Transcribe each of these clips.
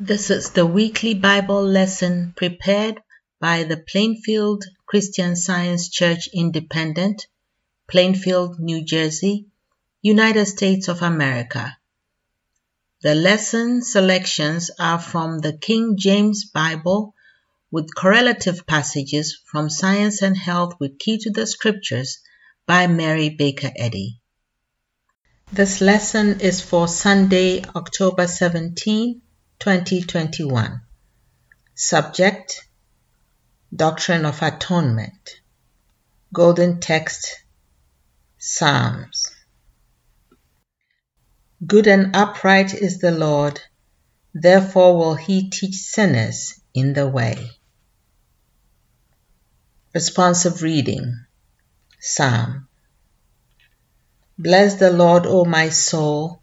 This is the weekly Bible lesson prepared by the Plainfield Christian Science Church Independent, Plainfield, New Jersey, United States of America. The lesson selections are from the King James Bible with correlative passages from Science and Health with Key to the Scriptures by Mary Baker Eddy. This lesson is for Sunday, October 17, 2021. Subject Doctrine of Atonement. Golden Text Psalms. Good and upright is the Lord, therefore will he teach sinners in the way. Responsive reading Psalm. Bless the Lord, O my soul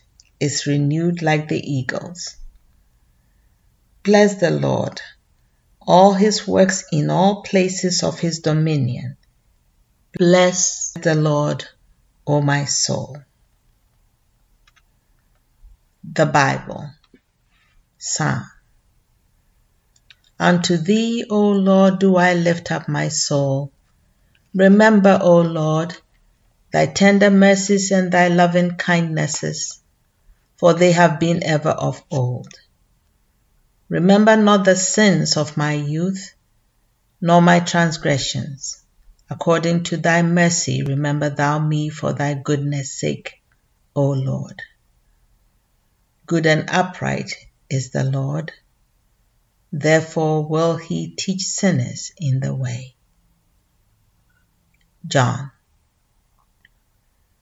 is renewed like the eagles. Bless the Lord, all his works in all places of his dominion. Bless the Lord, O my soul. The Bible Psalm Unto thee, O Lord, do I lift up my soul. Remember, O Lord, thy tender mercies and thy loving kindnesses for they have been ever of old. Remember not the sins of my youth, nor my transgressions. According to thy mercy, remember thou me for thy goodness' sake, O Lord. Good and upright is the Lord, therefore will he teach sinners in the way. John.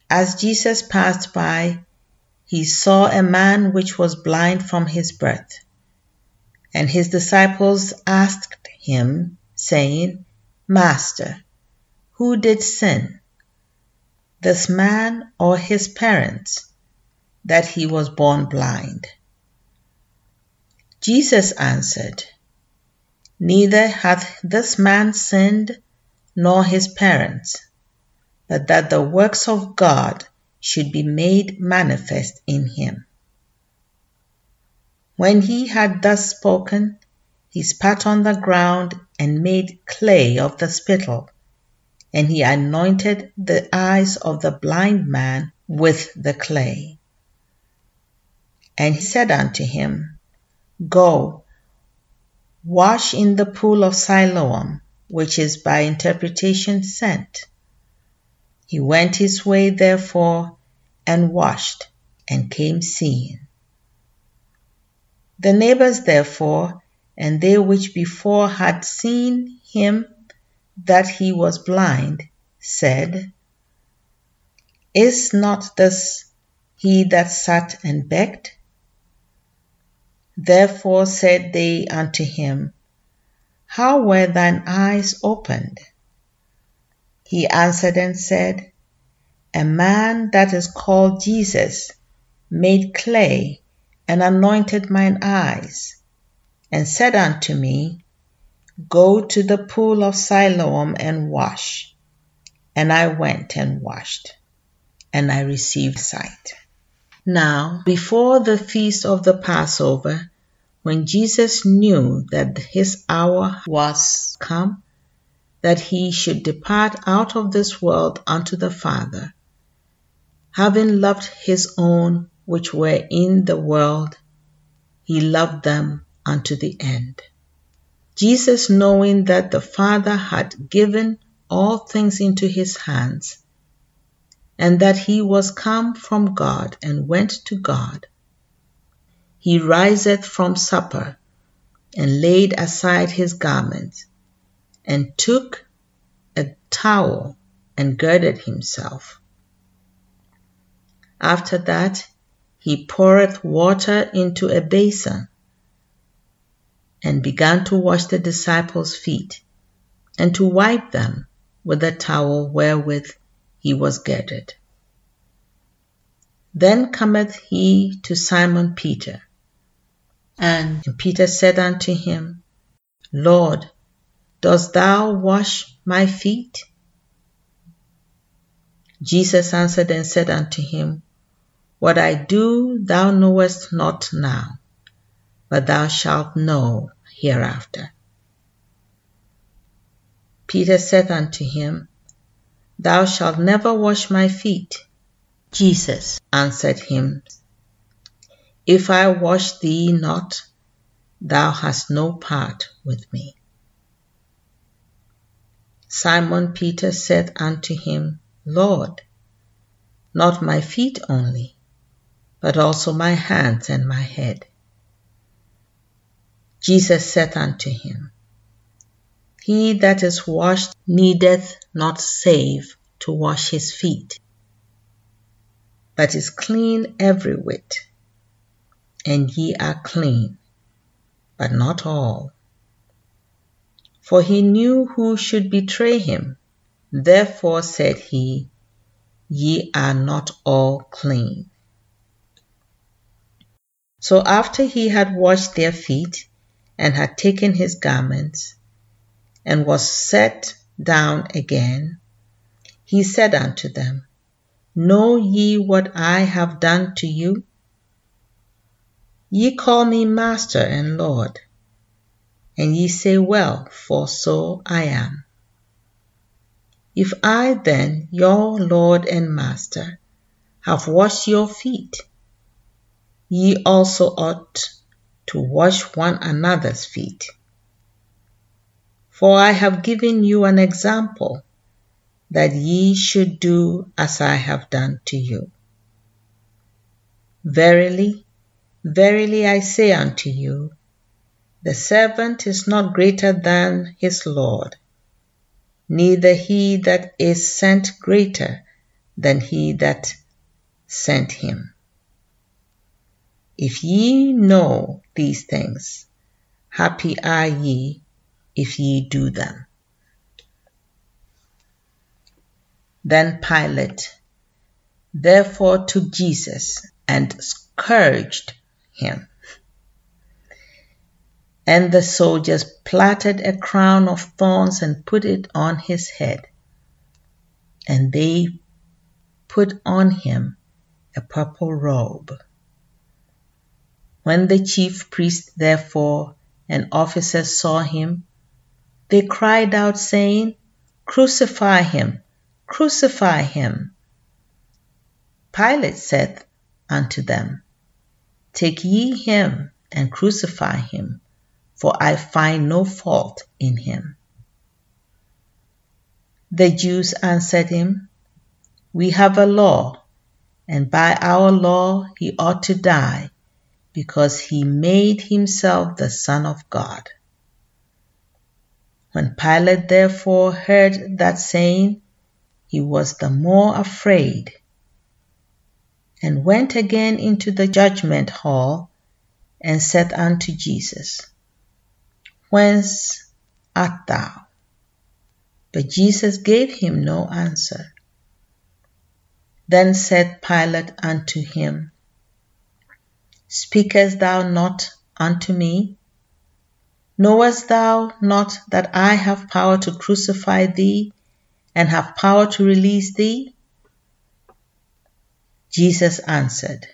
As Jesus passed by, he saw a man which was blind from his birth. And his disciples asked him, saying, Master, who did sin, this man or his parents, that he was born blind? Jesus answered, Neither hath this man sinned nor his parents, but that the works of God should be made manifest in him. When he had thus spoken, he spat on the ground and made clay of the spittle, and he anointed the eyes of the blind man with the clay. And he said unto him, Go, wash in the pool of Siloam, which is by interpretation sent. He went his way therefore and washed and came seeing. The neighbors therefore, and they which before had seen him that he was blind, said, Is not this he that sat and begged? Therefore said they unto him, How were thine eyes opened? He answered and said, A man that is called Jesus made clay and anointed mine eyes, and said unto me, Go to the pool of Siloam and wash. And I went and washed, and I received sight. Now, before the feast of the Passover, when Jesus knew that his hour was come, that he should depart out of this world unto the Father, having loved his own which were in the world, he loved them unto the end. Jesus, knowing that the Father had given all things into his hands, and that he was come from God and went to God, he riseth from supper and laid aside his garments and took a towel and girded himself. After that, he poureth water into a basin and began to wash the disciples' feet, and to wipe them with the towel wherewith he was girded. Then cometh he to Simon Peter. And Peter said unto him, Lord, dost thou wash my feet? Jesus answered and said unto him, What I do thou knowest not now, but thou shalt know hereafter. Peter said unto him, Thou shalt never wash my feet. Jesus answered him, If I wash thee not, thou hast no part with me. Simon Peter said unto him, Lord, not my feet only, but also my hands and my head. Jesus said unto him, He that is washed needeth not save to wash his feet, but is clean every whit. And ye are clean, but not all. For he knew who should betray him. Therefore said he, Ye are not all clean. So after he had washed their feet, and had taken his garments, and was set down again, he said unto them, Know ye what I have done to you? Ye call me Master and Lord, and ye say well, for so I am. If I then, your Lord and Master, have washed your feet, ye also ought to wash one another's feet. For I have given you an example that ye should do as I have done to you. Verily, verily I say unto you, the servant is not greater than his Lord, neither he that is sent greater than he that sent him. If ye know these things, happy are ye if ye do them. Then Pilate therefore took Jesus and scourged him. And the soldiers plaited a crown of thorns and put it on his head. And they put on him a purple robe. When the chief priests therefore and officers saw him, they cried out, saying, Crucify him! Crucify him! Pilate saith unto them, Take ye him and crucify him, for I find no fault in him. The Jews answered him, We have a law, and by our law he ought to die because he made himself the Son of God. When Pilate therefore heard that saying, he was the more afraid, and went again into the judgment hall, and said unto Jesus, Whence art thou? But Jesus gave him no answer. Then said Pilate unto him, Speakest thou not unto me? Knowest thou not that I have power to crucify thee and have power to release thee? Jesus answered,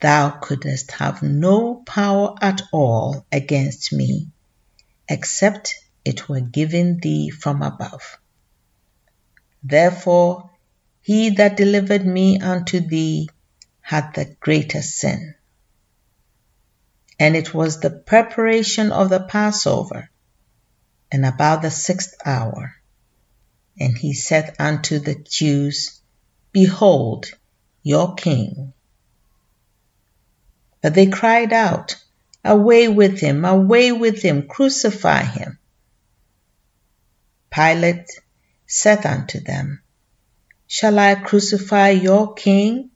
Thou couldst have no power at all against me, except it were given thee from above. Therefore, he that delivered me unto thee had the greater sin. And it was the preparation of the Passover, and about the sixth hour. And he said unto the Jews, Behold your king. But they cried out, Away with him, away with him, crucify him. Pilate said unto them, Shall I crucify your king?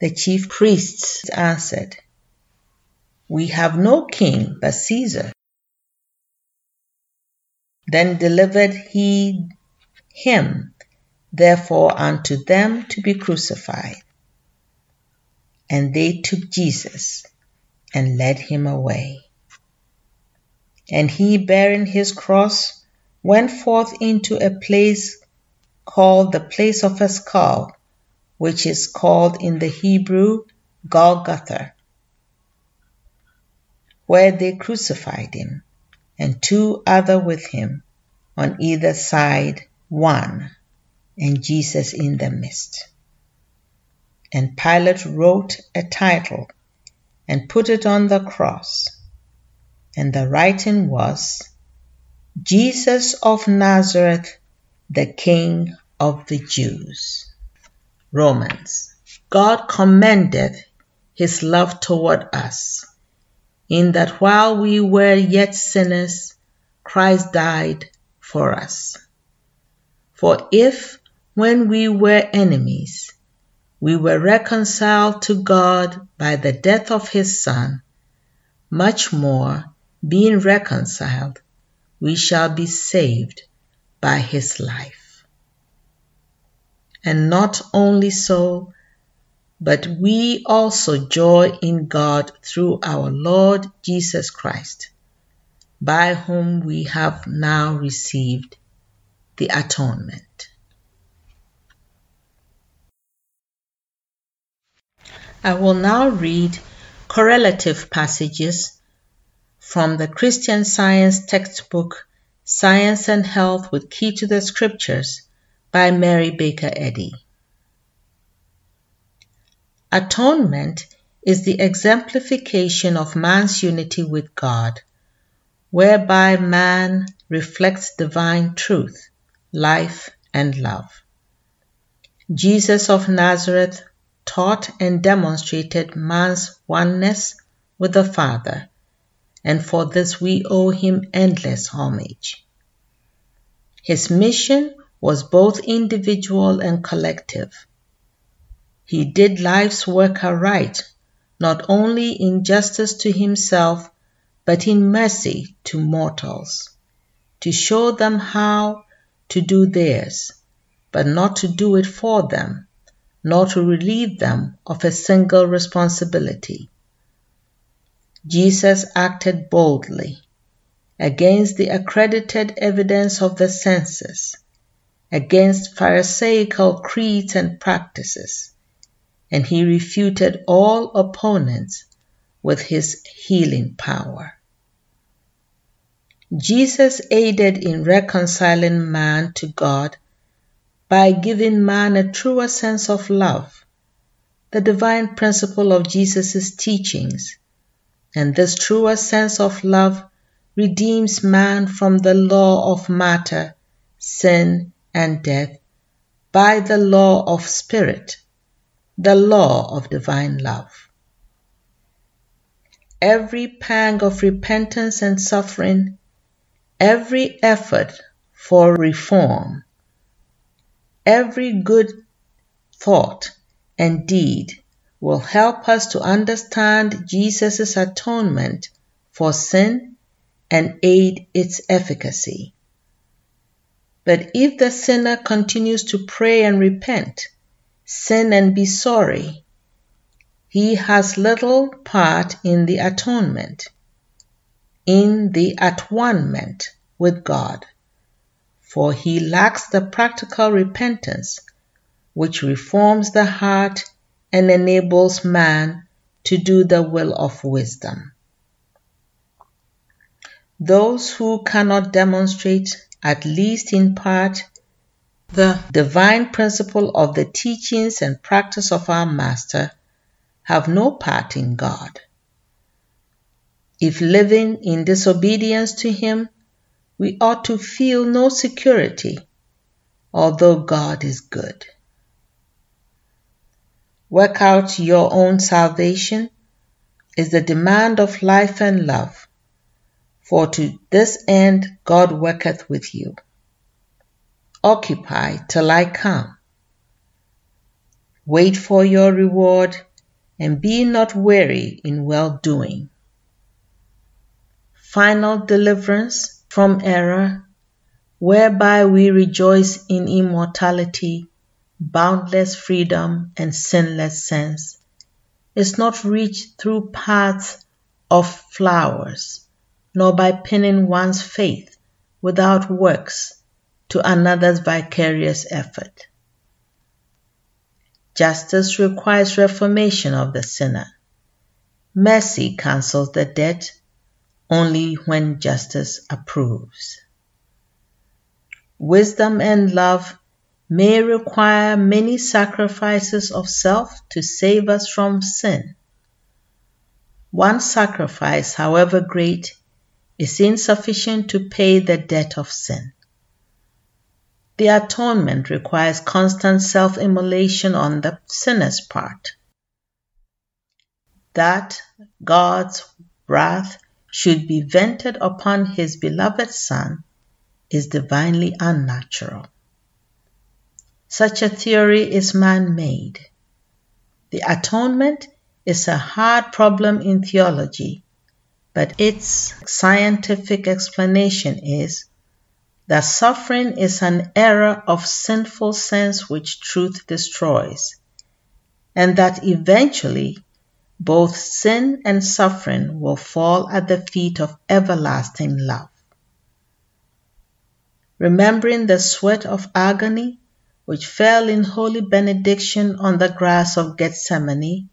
The chief priests answered, We have no king but Caesar. Then delivered he him therefore unto them to be crucified. And they took Jesus and led him away. And he, bearing his cross, went forth into a place called the place of a skull, which is called in the Hebrew Golgotha, where they crucified him, and two other with him, on either side one, and Jesus in the midst. And Pilate wrote a title and put it on the cross. And the writing was, Jesus of Nazareth, the King of the Jews. Romans. God commendeth his love toward us, in that while we were yet sinners, Christ died for us. For if, when we were enemies, we were reconciled to God by the death of his Son, much more, being reconciled, we shall be saved by his life. And not only so, but we also joy in God through our Lord Jesus Christ, by whom we have now received the atonement. I will now read correlative passages from the Christian Science textbook Science and Health with Key to the Scriptures by Mary Baker Eddy. Atonement is the exemplification of man's unity with God, whereby man reflects divine truth, life, and love. Jesus of Nazareth taught and demonstrated man's oneness with the Father, and for this we owe him endless homage. His mission was both individual and collective. He did life's work aright, not only in justice to himself, but in mercy to mortals, to show them how to do theirs, but not to do it for them, nor to relieve them of a single responsibility. Jesus acted boldly against the accredited evidence of the senses, against Pharisaical creeds and practices, and he refuted all opponents with his healing power. Jesus aided in reconciling man to God by giving man a truer sense of love, the divine principle of Jesus' teachings. And this truer sense of love redeems man from the law of matter, sin, and death by the law of spirit, the law of divine love. Every pang of repentance and suffering, every effort for reform, Every good thought and deed will help us to understand Jesus' atonement for sin and aid its efficacy. But if the sinner continues to pray and repent, sin and be sorry, he has little part in the atonement, in the at one with God for he lacks the practical repentance which reforms the heart and enables man to do the will of wisdom. Those who cannot demonstrate, at least in part, the divine principle of the teachings and practice of our Master have no part in God. If living in disobedience to Him, we ought to feel no security, although God is good. Work out your own salvation is the demand of life and love, for to this end God worketh with you. Occupy till I come. Wait for your reward, and be not weary in well doing. final deliverance from error, whereby we rejoice in immortality, boundless freedom, and sinless sense, is not reached through paths of flowers, nor by pinning one's faith without works to another's vicarious effort. Justice requires reformation of the sinner. Mercy cancels the debt only when justice approves. Wisdom and love may require many sacrifices of self to save us from sin. One sacrifice, however great, is insufficient to pay the debt of sin. The atonement requires constant self immolation on the sinner's part. That God's wrath should be vented upon his beloved Son is divinely unnatural. Such a theory is man made. The atonement is a hard problem in theology, but its scientific explanation is that suffering is an error of sinful sense which truth destroys, and that eventually both sin and suffering will fall at the feet of everlasting love. Remembering the sweat of agony which fell in holy benediction on the grass of Gethsemane,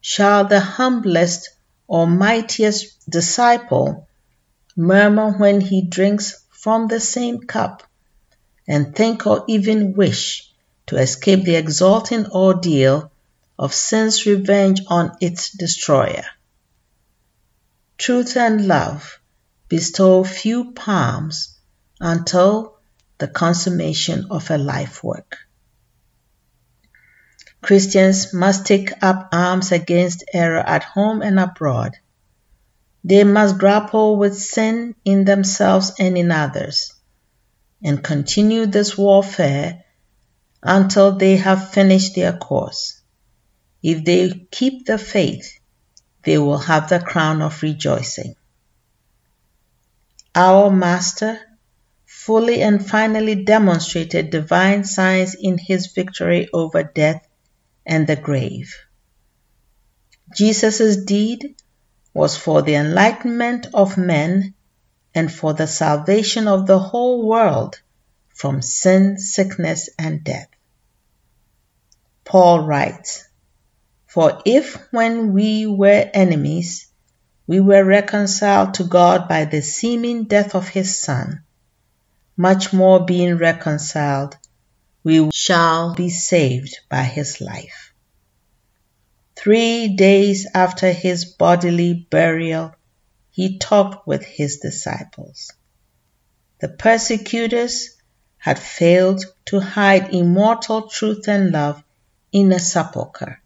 shall the humblest or mightiest disciple murmur when he drinks from the same cup and think or even wish to escape the exalting ordeal of sin's revenge on its destroyer. Truth and love bestow few palms until the consummation of a life work. Christians must take up arms against error at home and abroad they must grapple with sin in themselves and in others, and continue this warfare until they have finished their course. If they keep the faith, they will have the crown of rejoicing. Our Master fully and finally demonstrated divine science in his victory over death and the grave. Jesus' deed was for the enlightenment of men and for the salvation of the whole world from sin, sickness, and death. Paul writes, For if when we were enemies, we were reconciled to God by the seeming death of his Son, much more being reconciled, we shall be saved by his life. Three days after his bodily burial, he talked with his disciples. The persecutors had failed to hide immortal truth and love in a sepulchre.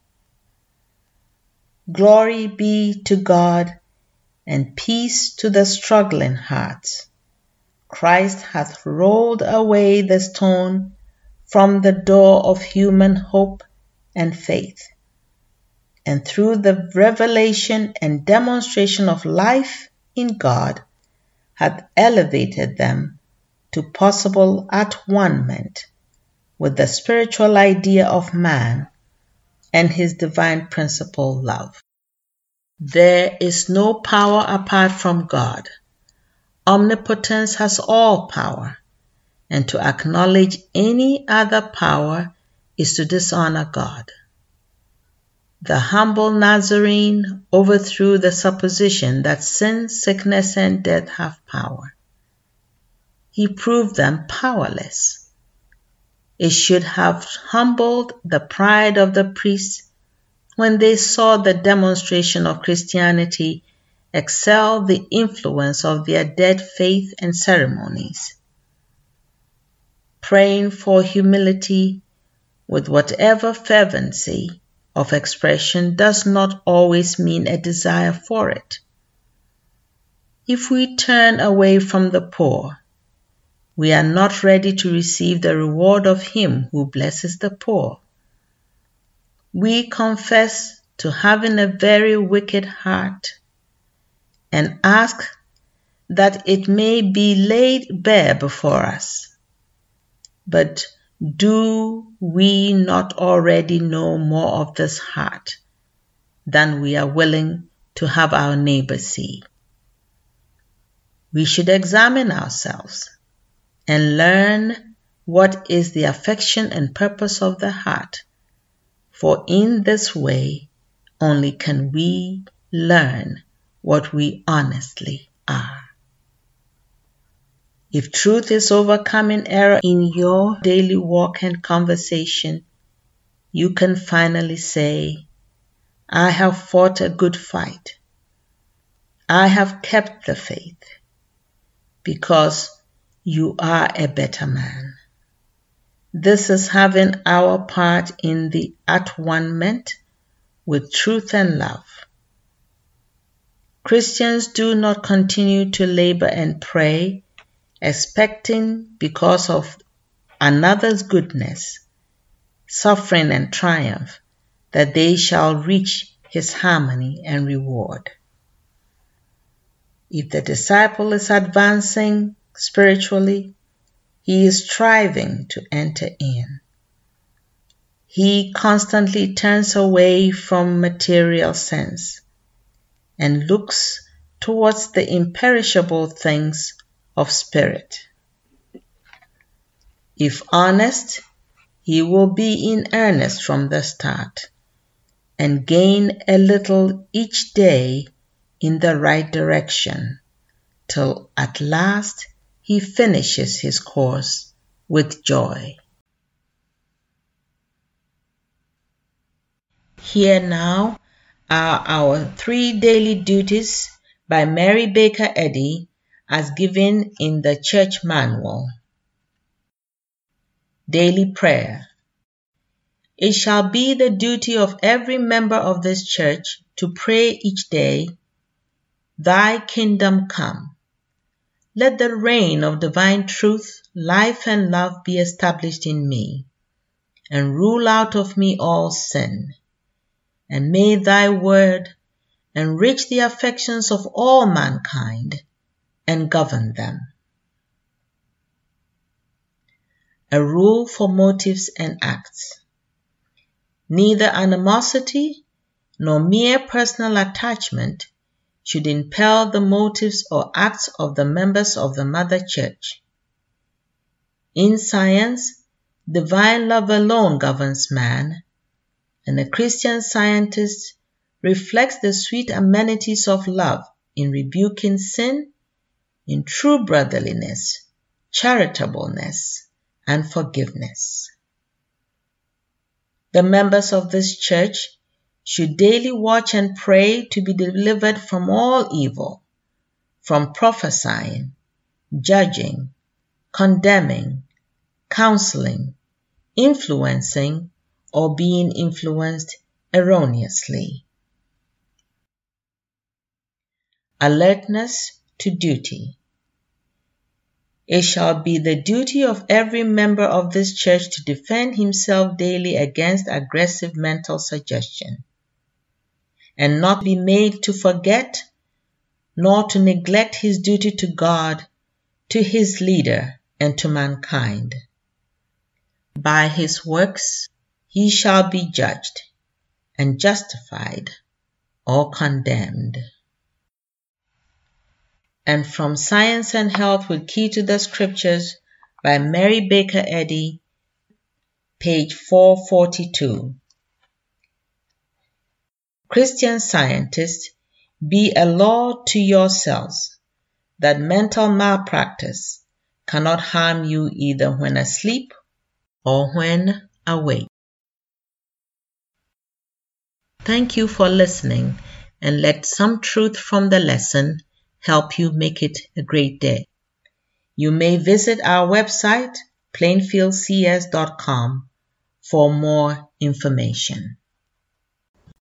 Glory be to God and peace to the struggling hearts. Christ hath rolled away the stone from the door of human hope and faith and through the revelation and demonstration of life in God, hath elevated them to possible at one with the spiritual idea of man and his divine principle love. There is no power apart from God. Omnipotence has all power, and to acknowledge any other power is to dishonor God. The humble Nazarene overthrew the supposition that sin, sickness, and death have power. He proved them powerless. It should have humbled the pride of the priests when they saw the demonstration of Christianity excel the influence of their dead faith and ceremonies. Praying for humility with whatever fervency of expression does not always mean a desire for it. If we turn away from the poor, we are not ready to receive the reward of Him who blesses the poor. We confess to having a very wicked heart and ask that it may be laid bare before us. But do we not already know more of this heart than we are willing to have our neighbor see? We should examine ourselves and learn what is the affection and purpose of the heart, for in this way only can we learn what we honestly are. If truth is overcoming error in your daily walk and conversation, you can finally say, I have fought a good fight. I have kept the faith because you are a better man. This is having our part in the at-one-ment with truth and love. Christians do not continue to labor and pray expecting because of another's goodness, suffering and triumph, that they shall reach his harmony and reward. If the disciple is advancing spiritually, he is striving to enter in. He constantly turns away from material sense and looks towards the imperishable things of spirit. If honest, he will be in earnest from the start and gain a little each day in the right direction till at last he finishes his course with joy. Here now are our three daily duties by Mary Baker Eddy as given in the church manual. Daily Prayer It shall be the duty of every member of this church to pray each day, Thy kingdom come. Let the reign of divine truth, life, and love be established in me, and rule out of me all sin. And may thy word enrich the affections of all mankind and govern them. A rule for motives and acts. Neither animosity nor mere personal attachment should impel the motives or acts of the members of the Mother Church. In science, divine love alone governs man, and a Christian scientist reflects the sweet amenities of love in rebuking sin in true brotherliness, charitableness, and forgiveness. The members of this church should daily watch and pray to be delivered from all evil, from prophesying, judging, condemning, counseling, influencing, or being influenced erroneously. Alertness to duty. It shall be the duty of every member of this church to defend himself daily against aggressive mental suggestion, and not be made to forget nor to neglect his duty to God, to his leader, and to mankind. By his works he shall be judged and justified or condemned and From Science and Health with Key to the Scriptures by Mary Baker Eddy, page 442. Christian scientists, be a law to yourselves that mental malpractice cannot harm you either when asleep or when awake. Thank you for listening and let some truth from the lesson help you make it a great day. You may visit our website, plainfieldcs.com, for more information.